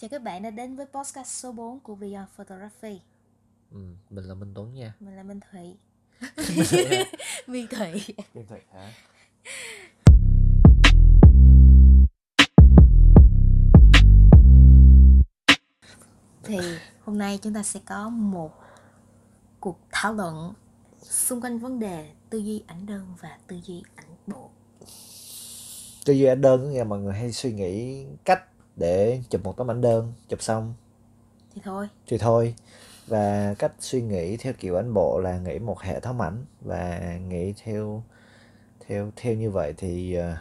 Chào các bạn đã đến với podcast số 4 của Beyond Photography. Ừ, mình là Minh Tuấn nha. Mình là Minh Thụy. Minh Thụy. Minh Thụy hả? Thì hôm nay chúng ta sẽ có một cuộc thảo luận xung quanh vấn đề tư duy ảnh đơn và tư duy ảnh bộ. Tư duy ảnh đơn có nghĩa là mọi người hay suy nghĩ cách để chụp một tấm ảnh đơn, chụp xong Thì thôi, thì thôi. Và cách suy nghĩ theo kiểu ảnh bộ là nghĩ một hệ thống ảnh và nghĩ theo theo theo như vậy thì ờ,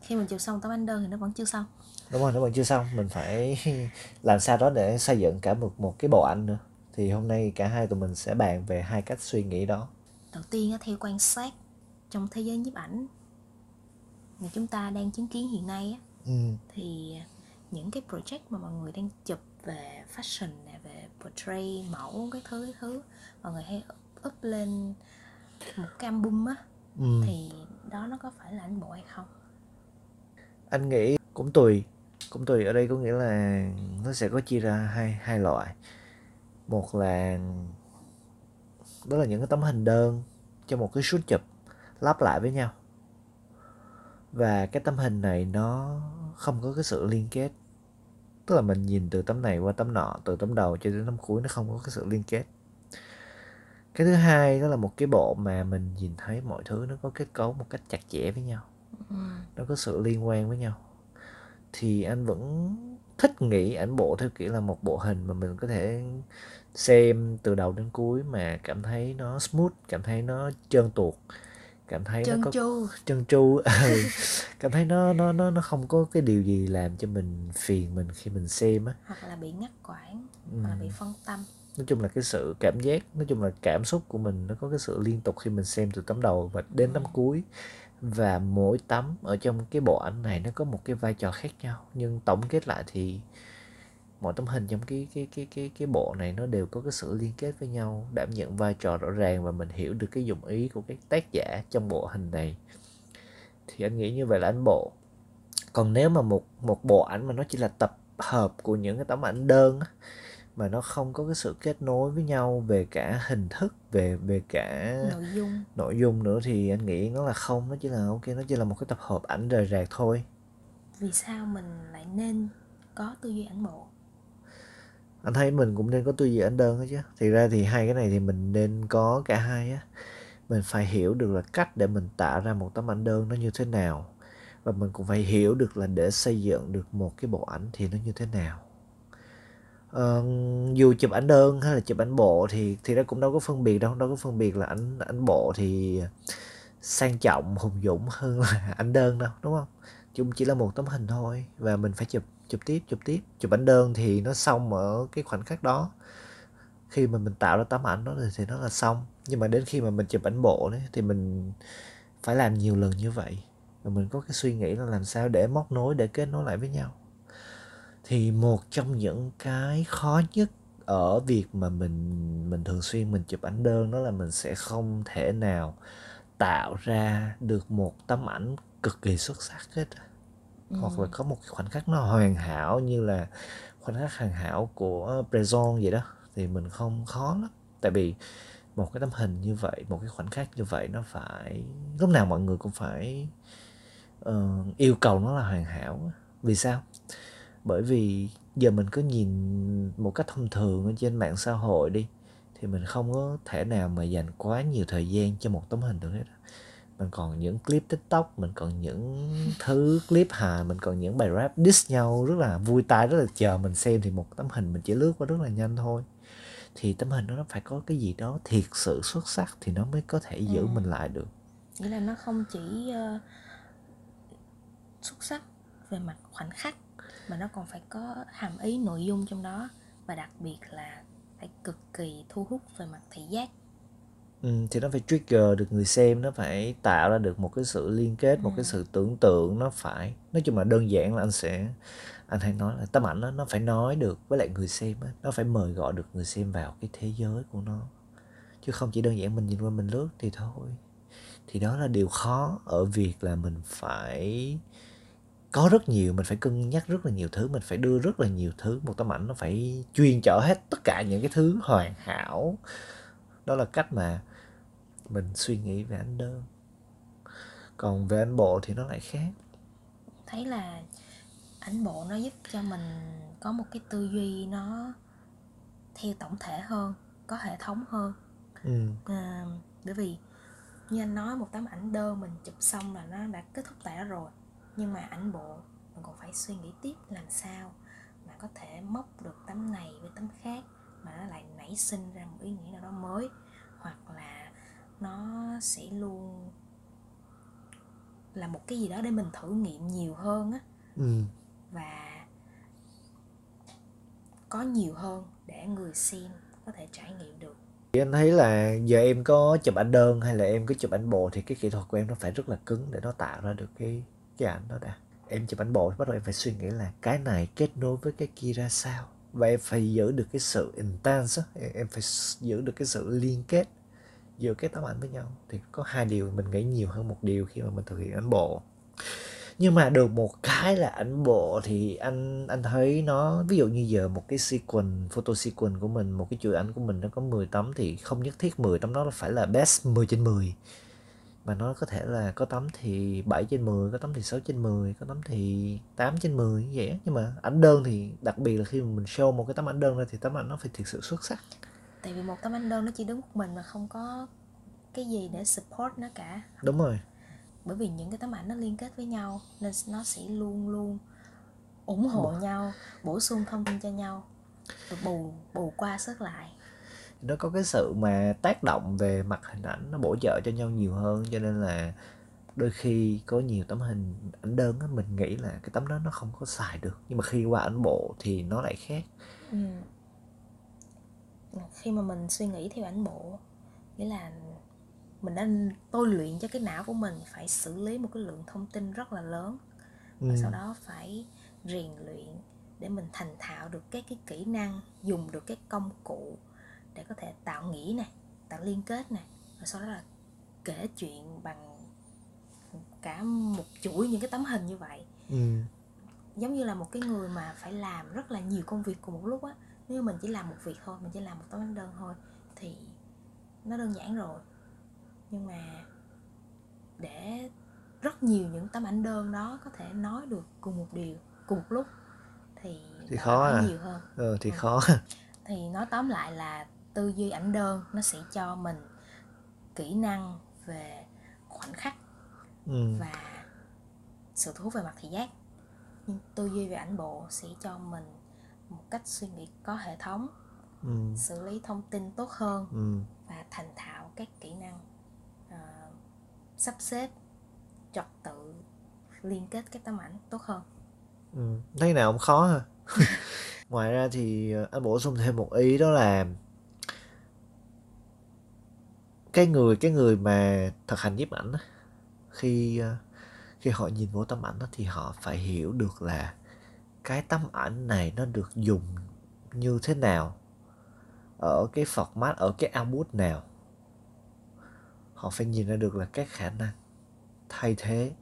khi mình chụp xong tấm ảnh đơn thì nó vẫn chưa xong. đúng rồi nó vẫn chưa xong mình phải làm sao đó để xây dựng cả một một cái bộ ảnh nữa thì hôm nay cả hai tụi mình sẽ bàn về hai cách suy nghĩ đó Đầu tiên theo quan sát trong thế giới nhiếp ảnh mà chúng ta đang chứng kiến hiện nay á, ừ. thì những cái project mà mọi người đang chụp về fashion nè về portrait mẫu cái thứ cái thứ mọi người hay up lên một cái album á Ừ. thì đó nó có phải là ảnh bộ hay không? Anh nghĩ cũng tùy cũng tùy. Ở đây có nghĩa là nó sẽ có chia ra hai hai loại. Một là đó là những cái tấm hình đơn cho một cái shoot chụp lắp lại với nhau. Và cái tấm hình này nó không có cái sự liên kết. Tức là mình nhìn từ tấm này qua tấm nọ, từ tấm đầu cho đến tấm cuối nó không có cái sự liên kết. Cái thứ hai đó là một cái bộ mà mình nhìn thấy mọi thứ nó có kết cấu một cách chặt chẽ với nhau. Nó có sự liên quan với nhau. Thì anh vẫn thích nghĩ ảnh bộ theo kiểu là một bộ hình mà mình có thể xem từ đầu đến cuối mà cảm thấy nó smooth, cảm thấy nó trơn tuột cảm thấy chân nó có chu trơn tru ừ. cảm thấy nó nó nó nó không có cái điều gì làm cho mình phiền mình khi mình xem á. Hoặc là bị ngắt quãng Ừ. hoặc là bị phân tâm. Nói chung là cái sự cảm giác nói chung là cảm xúc của mình nó có cái sự liên tục khi mình xem từ tấm đầu và đến tấm cuối. Và mỗi tấm ở trong cái bộ ảnh này nó có một cái vai trò khác nhau nhưng tổng kết lại thì mỗi tấm hình trong cái cái cái cái cái bộ này nó đều có cái sự liên kết với nhau đảm nhận vai trò rõ ràng và mình hiểu được cái dụng ý của cái tác giả trong bộ hình này. Thì anh nghĩ như vậy là ảnh bộ. Còn nếu mà một một bộ ảnh mà nó chỉ là tập hợp của những cái tấm ảnh đơn á, mà nó không có cái sự kết nối với nhau về cả hình thức về về cả nội dung. nội dung nữa thì anh nghĩ nó là không nó chỉ là ok nó chỉ là một cái tập hợp ảnh rời rạc thôi. Vì sao mình lại nên có tư duy ảnh bộ anh thấy mình cũng nên có tư duy ảnh đơn đó chứ. Thì ra thì hai cái này thì mình nên có cả hai á. Mình phải hiểu được là cách để mình tạo ra một tấm ảnh đơn nó như thế nào. Và mình cũng phải hiểu được là để xây dựng được một cái bộ ảnh thì nó như thế nào. Ờ, dù chụp ảnh đơn hay là chụp ảnh bộ thì thì nó cũng đâu có phân biệt đâu. Đâu có phân biệt là ảnh ảnh bộ thì sang trọng hùng dũng hơn là ảnh đơn đâu đúng không? Chúng chỉ là một tấm hình thôi và mình phải chụp chụp tiếp chụp tiếp. Chụp ảnh đơn thì nó xong ở cái khoảnh khắc đó. Khi mà mình tạo ra tấm ảnh đó thì, thì nó là xong. Nhưng mà đến khi mà mình chụp ảnh bộ đấy thì mình phải làm nhiều lần như vậy. Và mình có cái suy nghĩ là làm sao để móc nối để kết nối lại với nhau. Thì một trong những cái khó nhất ở việc mà mình mình thường xuyên mình chụp ảnh đơn đó là mình sẽ không thể nào tạo ra được một tấm ảnh cực kỳ xuất sắc hết á. hoặc là có một khoảnh khắc nó hoàn hảo như là khoảnh khắc hoàn hảo của Brezon vậy đó thì mình không khó lắm. Tại vì một cái tấm hình như vậy một cái khoảnh khắc như vậy nó phải lúc nào mọi người cũng phải ờ, yêu cầu nó là hoàn hảo vì sao? Bởi vì giờ mình cứ nhìn một cách thông thường ở trên mạng xã hội đi thì mình không có thể nào mà dành quá nhiều thời gian cho một tấm hình được hết mình còn những clip tiktok mình còn những thứ clip hài mình còn những bài rap diss nhau rất là vui tai rất là chờ mình xem thì một tấm hình mình chỉ lướt qua rất là nhanh thôi. Thì tấm hình nó phải có cái gì đó thiệt sự xuất sắc thì nó mới có thể giữ Ừ. mình lại được. Nghĩa là nó không chỉ ờ, xuất sắc về mặt khoảnh khắc mà nó còn phải có hàm ý nội dung trong đó. Và đặc biệt là phải cực kỳ thu hút về mặt thị giác Ừ, thì nó phải trigger được người xem nó phải tạo ra được một cái sự liên kết một cái sự tưởng tượng nó phải. Nói chung là đơn giản là anh sẽ anh hay nói là tấm ảnh đó, nó phải nói được với lại người xem á nó phải mời gọi được người xem vào cái thế giới của nó. Chứ không chỉ đơn giản mình nhìn qua mình lướt thì thôi. Thì đó là điều khó ở việc là mình phải có rất nhiều mình phải cân nhắc rất là nhiều thứ mình phải đưa rất là nhiều thứ một tấm ảnh nó phải chuyên chở hết tất cả những cái thứ hoàn hảo đó là cách mà mình suy nghĩ về ảnh đơn. Còn về ảnh bộ thì nó lại khác. Thấy là ảnh bộ nó giúp cho mình có một cái tư duy nó theo tổng thể hơn có hệ thống hơn. Ừ. à, bởi vì như anh nói một tấm ảnh đơn mình chụp xong là nó đã kết thúc tại đó rồi. Nhưng mà ảnh bộ mình còn phải suy nghĩ tiếp làm sao mà có thể móc được tấm này với tấm khác mà nó lại nảy sinh ra một ý nghĩa nào đó mới hoặc là nó sẽ luôn là một cái gì đó để mình thử nghiệm nhiều hơn á. Ừ. và có nhiều hơn để người xem có thể trải nghiệm được. Thì anh thấy là giờ em có chụp ảnh đơn hay là em có chụp ảnh bộ thì cái kỹ thuật của em nó phải rất là cứng để nó tạo ra được cái cái ảnh đó đã. Em chụp ảnh bộ thì bắt đầu em phải suy nghĩ là cái này kết nối với cái kia ra sao và em phải giữ được cái sự intense em phải giữ được cái sự liên kết giữa cái tấm ảnh với nhau. Thì có hai điều mình nghĩ nhiều hơn một điều khi mà mình thực hiện ảnh bộ. Nhưng mà được một cái là ảnh bộ thì anh anh thấy nó, ví dụ như giờ một cái sequence, photo sequence của mình, một cái chuỗi ảnh của mình nó có 10 tấm thì không nhất thiết 10 tấm đó là phải là best 10 trên 10 mà nó có thể là có tấm thì 7 trên 10 có tấm thì 6 trên 10 có tấm thì 8 trên 10 như vậy nhưng mà ảnh đơn thì đặc biệt là khi mà mình show một cái tấm ảnh đơn ra thì tấm ảnh nó phải thực sự xuất sắc. Tại vì một tấm ảnh đơn nó chỉ đứng một mình mà không có cái gì để support nó cả. Đúng rồi. Bởi vì những cái tấm ảnh nó liên kết với nhau nên nó sẽ luôn luôn ủng hộ nhau bổ sung thông tin cho nhau rồi bù bù qua sức lại nó có cái sự mà tác động về mặt hình ảnh nó bổ trợ cho nhau nhiều hơn cho nên là đôi khi có nhiều tấm hình ảnh đơn á mình nghĩ là cái tấm đó nó không có xài được nhưng mà khi qua ảnh bộ thì nó lại khác ừ. khi mà mình suy nghĩ theo ảnh bộ nghĩa là mình đã tôi luyện cho cái não của mình phải xử lý một cái lượng thông tin rất là lớn và ừ. sau đó phải rèn luyện để mình thành thạo được các cái kỹ năng dùng được cái công cụ để có thể tạo nghĩ này tạo liên kết này và sau đó là kể chuyện bằng cả một chuỗi những cái tấm hình như vậy. Ừ. giống như là một cái người mà phải làm rất là nhiều công việc cùng một lúc á nếu mình chỉ làm một việc thôi mình chỉ làm một tấm đơn thôi thì nó đơn giản rồi. Nhưng mà để rất nhiều những tấm ảnh đơn đó có thể nói được cùng một điều cùng một lúc thì thì khó à. nhiều hơn. Ừ, thì ừ. khó. Thì nói tóm lại là tư duy ảnh đơn nó sẽ cho mình kỹ năng về khoảnh khắc ừ. và sự thú về mặt thị giác nhưng tư duy về ảnh bộ sẽ cho mình một cách suy nghĩ có hệ thống ừ. xử lý thông tin tốt hơn ừ. và thành thạo các kỹ năng sắp xếp trật tự liên kết các tấm ảnh tốt hơn ừ, thấy nào cũng khó ha ngoài ra thì ờ, anh bổ sung thêm một ý đó là cái người cái người mà thực hành nhiếp ảnh khi ờ, khi họ nhìn vô tấm ảnh đó thì họ phải hiểu được là cái tấm ảnh này nó được dùng như thế nào, ở cái format, ở cái output nào. Họ phải nhìn ra được là các khả năng thay thế.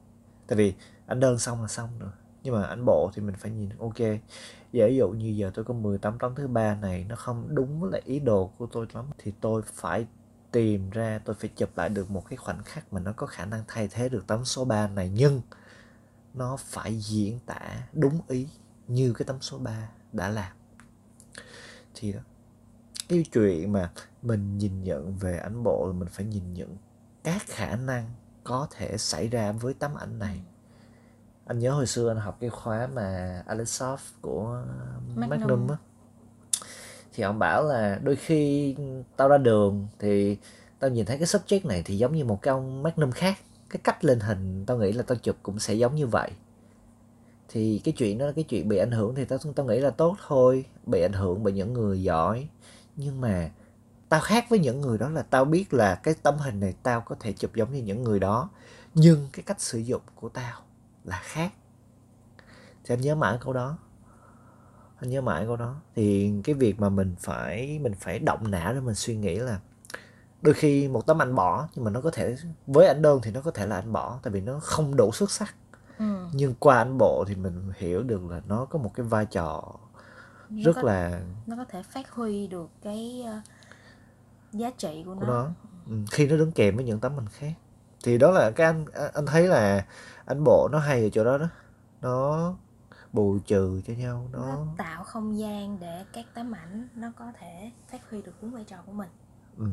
Tại vì ảnh đơn xong là xong rồi, nhưng mà ảnh bộ thì mình phải nhìn, ok, giả dụ như giờ tôi có 18 tấm thứ ba này nó không đúng với lại ý đồ của tôi lắm thì tôi phải tìm ra tôi phải chụp lại được một cái khoảnh khắc mà nó có khả năng thay thế được tấm số 3 này nhưng nó phải diễn tả đúng ý như cái tấm số 3 đã làm. Thì đó cái chuyện mà mình nhìn nhận về ảnh bộ là mình phải nhìn nhận các khả năng có thể xảy ra với tấm ảnh này. Anh nhớ hồi xưa anh học cái khóa mà Alexov của Magnum, Magnum á thì ông bảo là đôi khi tao ra đường thì tao nhìn thấy cái subject này thì giống như một cái ông Magnum khác. Cái cách lên hình tao nghĩ là tao chụp cũng sẽ giống như vậy. Thì cái chuyện đó là cái chuyện bị ảnh hưởng thì tao tao nghĩ là tốt thôi, bị ảnh hưởng bởi những người giỏi. Nhưng mà tao khác với những người đó là tao biết là cái tấm hình này tao có thể chụp giống như những người đó. Nhưng cái cách sử dụng của tao là khác. Thì anh nhớ mãi câu đó anh nhớ mãi câu đó. Thì cái việc mà mình phải mình phải động não để mình suy nghĩ là đôi khi một tấm ảnh bỏ nhưng mà nó có thể với ảnh đơn thì nó có thể là ảnh bỏ tại vì nó không đủ xuất sắc. Ừ. nhưng qua ảnh bộ thì mình hiểu được là nó có một cái vai trò nó rất có, là nó có thể phát huy được cái ờ, giá trị của, của nó. nó. Ừ. khi nó đứng kèm với những tấm ảnh khác. Thì đó là cái anh anh thấy là ảnh bộ nó hay ở chỗ đó đó. Nó bù trừ cho nhau nó nó tạo không gian để các tấm ảnh nó có thể phát huy được đúng vai trò của mình ừ.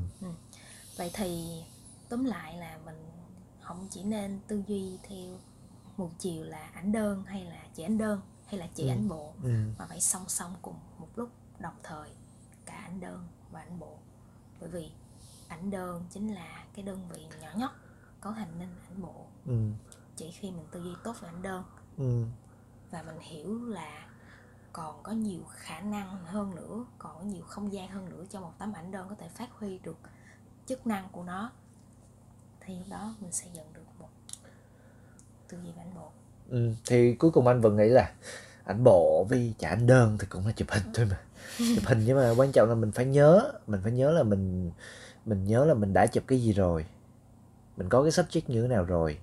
vậy thì túm lại là mình không chỉ nên tư duy theo một chiều là ảnh đơn hay là chỉ ảnh đơn hay là chỉ Ừ. ảnh bộ Ừ. mà phải song song cùng một lúc đồng thời cả ảnh đơn và ảnh bộ bởi vì ảnh đơn chính là cái đơn vị nhỏ nhất cấu thành nên ảnh bộ Ừ. chỉ khi mình tư duy tốt về ảnh đơn Ừ. và mình hiểu là còn có nhiều khả năng hơn nữa còn có nhiều không gian hơn nữa cho một tấm ảnh đơn có thể phát huy được chức năng của nó. Thì lúc đó mình sẽ nhận được một tư duy ảnh bộ. Ừ. thì cuối cùng anh vẫn nghĩ là ảnh bộ với chả ảnh đơn thì cũng là chụp hình thôi mà. Chụp hình nhưng mà quan trọng là mình phải nhớ mình phải nhớ là mình mình nhớ là mình đã chụp cái gì rồi. Mình có cái subject như thế nào rồi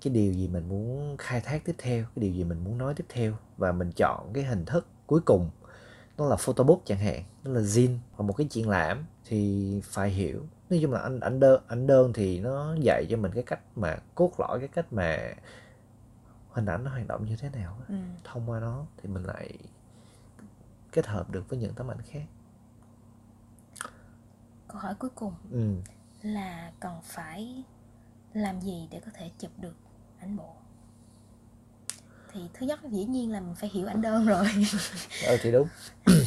cái điều gì mình muốn khai thác tiếp theo cái điều gì mình muốn nói tiếp theo và mình chọn cái hình thức cuối cùng nó là photobook chẳng hạn nó là zine hoặc một cái triển lãm thì phải hiểu nói chung là anh ảnh đơn ảnh đơn thì nó dạy cho mình cái cách mà cốt lõi cái cách mà hình ảnh nó hoạt động như thế nào ừ. thông qua nó thì mình lại kết hợp được với những tấm ảnh khác câu hỏi cuối cùng ừ. là cần phải làm gì để có thể chụp được ảnh bộ. Thì thứ nhất dĩ nhiên là mình phải hiểu ảnh đơn rồi. Ờ thì đúng.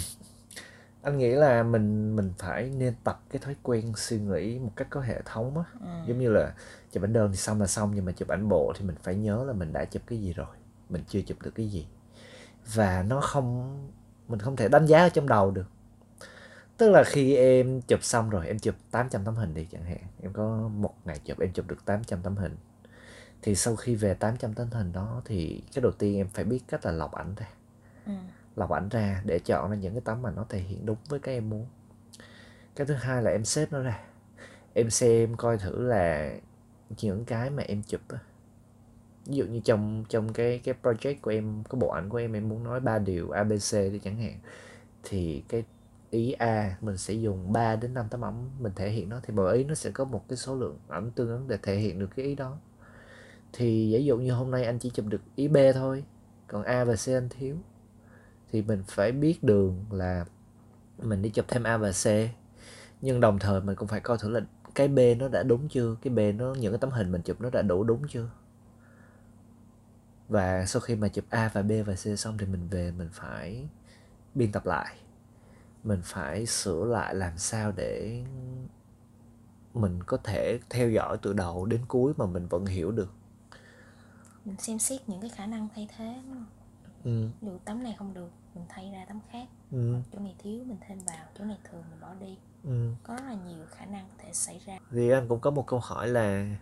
Anh nghĩ là mình mình phải nên tập cái thói quen suy nghĩ một cách có hệ thống á. Ừ. giống như là chụp ảnh đơn thì xong là xong nhưng mà chụp ảnh bộ thì mình phải nhớ là mình đã chụp cái gì rồi mình chưa chụp được cái gì. Và nó không mình không thể đánh giá ở trong đầu được. Tức là khi em chụp xong rồi em chụp 800 tấm hình đi chẳng hạn. Em có một ngày chụp em chụp được 800 tấm hình thì sau khi về 800 tấm hình đó thì cái đầu tiên em phải biết cách là lọc ảnh ra. Ừ. lọc ảnh ra để chọn ra những cái tấm mà nó thể hiện đúng với cái em muốn. Cái thứ hai là em xếp nó ra. Em xem coi thử là những cái mà em chụp á. Ví dụ như trong trong cái cái project của em cái bộ ảnh của em em muốn nói ba điều abc đi chẳng hạn thì cái ý A mình sẽ dùng 3 đến 5 tấm ảnh mình thể hiện nó thì mỗi ý nó sẽ có một cái số lượng ảnh tương ứng để thể hiện được cái ý đó thì ví dụ như hôm nay anh chỉ chụp được ý B thôi, còn A và C anh thiếu. Thì mình phải biết đường là mình đi chụp thêm A và C. Nhưng đồng thời mình cũng phải coi thử là cái B nó đã đúng chưa? Cái B nó, những cái tấm hình mình chụp nó đã đủ đúng chưa? Và sau khi mà chụp A và B và C xong thì mình về mình phải biên tập lại. Mình phải sửa lại làm sao để mình có thể theo dõi từ đầu đến cuối mà mình vẫn hiểu được mình xem xét những cái khả năng thay thế đúng không? ừ, dụ tấm này không được mình thay ra tấm khác. Ừ, chỗ này thiếu mình thêm vào chỗ này thường mình bỏ đi. Ừ. có rất là nhiều khả năng có thể xảy ra. Thì anh cũng có một câu hỏi là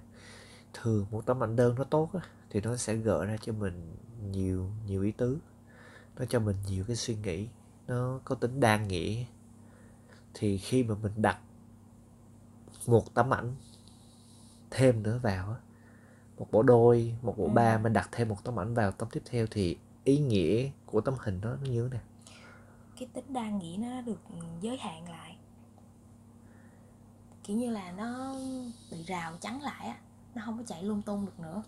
thường một tấm ảnh đơn nó tốt á, thì nó sẽ gợi ra cho mình nhiều nhiều ý tứ. Nó cho mình nhiều cái suy nghĩ nó có tính đa nghĩa. Thì khi mà mình đặt một tấm ảnh thêm nữa vào á một bộ đôi một bộ Ừ. ba mình đặt thêm một tấm ảnh vào tấm tiếp theo thì ý nghĩa của tấm hình đó nó như thế nào? Cái tính đa nghĩa nó được giới hạn lại. Kiểu như là nó bị rào chắn lại á nó không có chạy lung tung được nữa.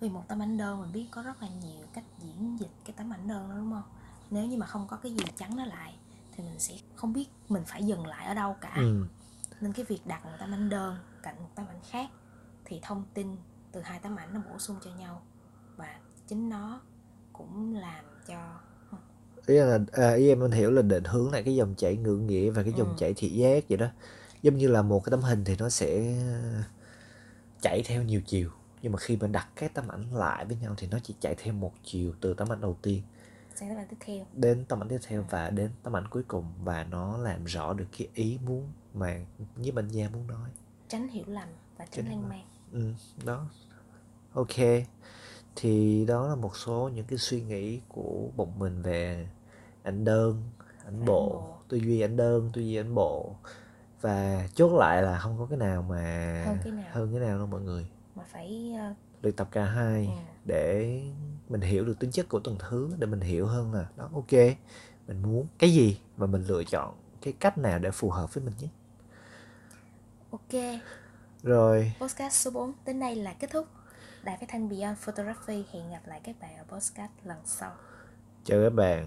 Vì một tấm ảnh đơn mình biết có rất là nhiều cách diễn dịch cái tấm ảnh đơn đó đúng không? Nếu như mà không có cái gì chắn nó lại thì mình sẽ không biết mình phải dừng lại ở đâu cả. Ừ. nên cái việc đặt một tấm ảnh đơn cạnh một tấm ảnh khác thì thông tin từ hai tấm ảnh nó bổ sung cho nhau. Và chính nó cũng làm cho ý là à, ý em anh hiểu là định hướng lại cái dòng chảy ngữ nghĩa và cái dòng Ừ. chảy thị giác vậy đó. Giống như là một cái tấm hình thì nó sẽ chảy theo nhiều chiều. Nhưng mà khi mình đặt các tấm ảnh lại với nhau thì nó chỉ chạy theo một chiều từ tấm ảnh đầu tiên sang tấm ảnh tiếp theo. đến tấm ảnh tiếp theo và đến tấm ảnh cuối cùng. Và nó làm rõ được cái ý muốn mà nhiếp ảnh gia muốn nói. Tránh hiểu lầm và tránh Tránh hiểu lan lầm. man ừ, đó. Ok. Thì đó là một số những cái suy nghĩ của bọn mình về ảnh đơn ảnh bộ. tư duy ảnh đơn tư duy ảnh bộ. Và chốt lại là không có cái nào mà Hơn cái nào. hơn cái nào đâu mọi người. Mà phải ờ, luyện tập cả hai Ừ. để mình hiểu được tính chất của từng thứ để mình hiểu hơn là đó ok mình muốn cái gì và mình lựa chọn cái cách nào để phù hợp với mình nhất ok rồi. Podcast số 4 đến đây là kết thúc. Đài phát thanh Beyond Photography hẹn gặp lại các bạn ở podcast lần sau. Chào các bạn